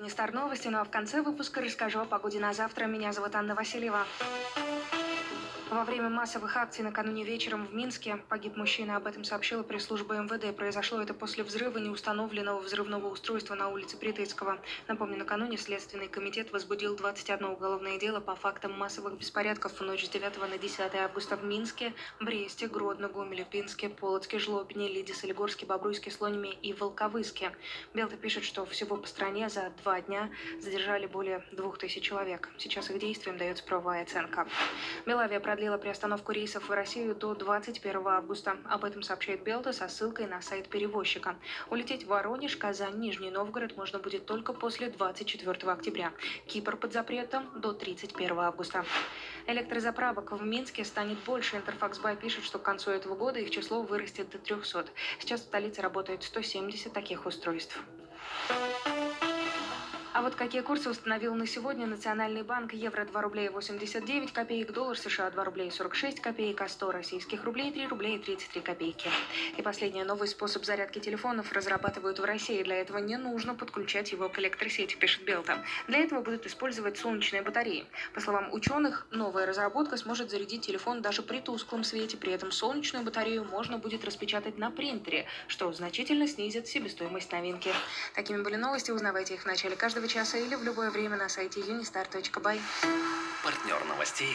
Не стар новости, ну а в конце выпуска расскажу о погоде на завтра. Меня зовут Анна Васильева. Во время массовых акций накануне вечером в Минске погиб мужчина. Об этом сообщила пресс-служба МВД. Произошло это после взрыва неустановленного взрывного устройства на улице Притыцкого. Напомню, накануне Следственный комитет возбудил 21 уголовное дело по фактам массовых беспорядков в ночь с 9 на 10 августа в Минске, Бресте, Гродно, Гомеле, Пинске, Полоцке, Жлобине, Лиде, Солигорске, Бобруйске, Слониме и Волковыске. Белта пишет, что всего по стране за два дня задержали более двух тысяч человек. Сейчас их действиям дается правовая оценка. Белавия продлила приостановку рейсов в Россию до 21 августа. Об этом сообщает Белта со ссылкой на сайт перевозчика. Улететь в Воронеж, Казань, Нижний Новгород можно будет только после 24 октября. Кипр под запретом до 31 августа. Электрозаправок в Минске станет больше. Интерфаксбай пишет, что к концу этого года их число вырастет до 300. Сейчас в столице работает 170 таких устройств. Вот какие курсы установил на сегодня Национальный банк. Евро 2 рубля и 89 копеек, доллар США 2 рубля и 46 копеек, а 100 российских рублей 3 рубля и 33 копейки. И последний новый способ зарядки телефонов разрабатывают в России. Для этого не нужно подключать его к электросети, пишет Белта. Для этого будут использовать солнечные батареи. По словам ученых, новая разработка сможет зарядить телефон даже при тусклом свете. При этом солнечную батарею можно будет распечатать на принтере, что значительно снизит себестоимость новинки. Такими были новости. Узнавайте их в начале каждого часа или в любое время на сайте unistar.by. Партнер новостей